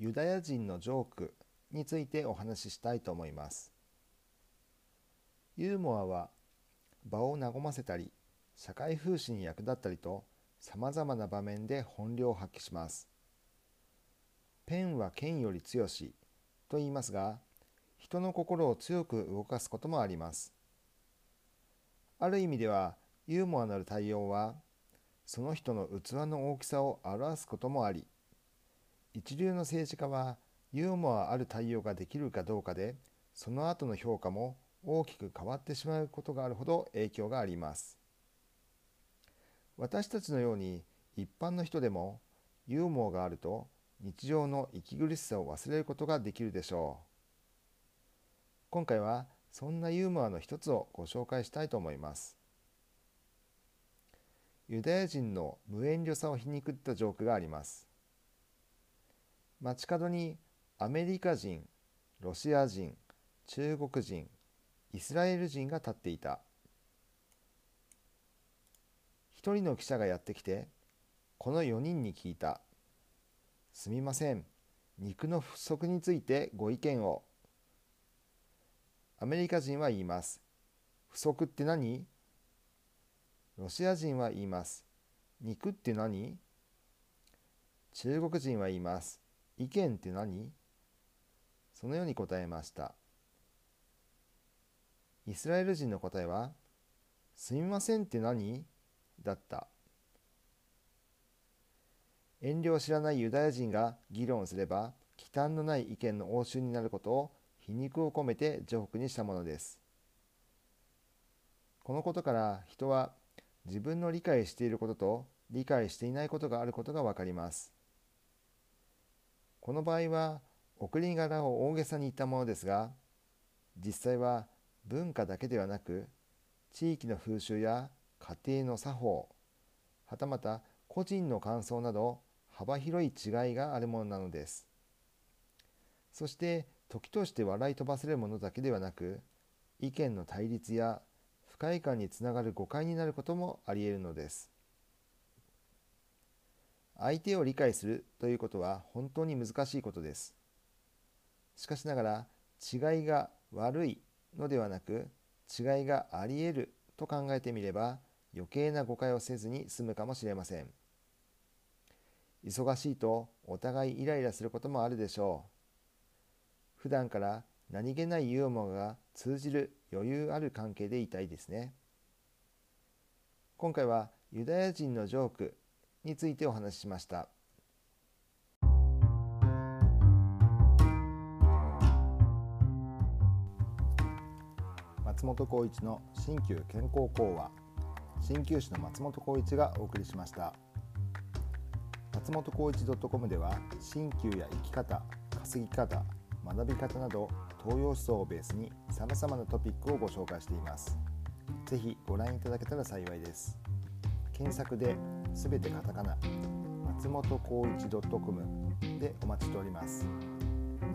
ユダヤ人のジョークについてお話ししたいと思います。ユーモアは場を和ませたり社会風刺に役立ったりとさまざまな場面で本領を発揮します。ペンは剣より強しと言いますが人の心を強く動かすこともあります。ある意味ではユーモアのある対応はその人の器の大きさを表すこともあり一流の政治家はユーモアある対応ができるかどうかでその後の評価も大きく変わってしまうことがあるほど影響があります。私たちのように一般の人でもユーモアがあると日常の息苦しさを忘れることができるでしょう。今回はそんなユーモアの一つをご紹介したいと思います。ユダヤ人の無遠慮さを皮肉ったジョークがあります。街角にアメリカ人ロシア人中国人イスラエル人が立っていた一人の記者がやってきてこの4人に聞いた「すみません肉の不足についてご意見を」アメリカ人は言います「不足って何?」ロシア人は言います。肉って何？中国人は言います。意見って何？そのように答えました。イスラエル人の答えは、すみませんって何？だった。遠慮を知らないユダヤ人が議論すれば、忌憚のない意見の応酬になることを皮肉を込めてジョークにしたものです。このことから人は自分の理解していることと理解していないことがあることがわかります。この場合は送り柄を大げさに言ったものですが実際は文化だけではなく地域の風習や家庭の作法はたまた個人の感想など幅広い違いがあるものなのです。そして時として笑い飛ばせるものだけではなく意見の対立や不快感につながる誤解になることもあり得るのです相手を理解するということは本当に難しいことです。しかしながら違いが悪いのではなく違いがあり得ると考えてみれば余計な誤解をせずに済むかもしれません。忙しいとお互いイライラすることもあるでしょう。普段から何気ないユーモアが通じる余裕ある関係でいたいですね。今回はユダヤ人のジョークについてお話ししました松本浩一の新旧健康講話鍼灸師の松本浩一がお送りしました松本浩一 .com では鍼灸や生き方稼ぎ方学び方など東洋思想をベースに様々なトピックをご紹介しています。ぜひご覧いただけたら幸いです。検索で全てカタカナ松本浩一 .com でお待ちしております。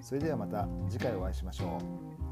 それではまた次回お会いしましょう。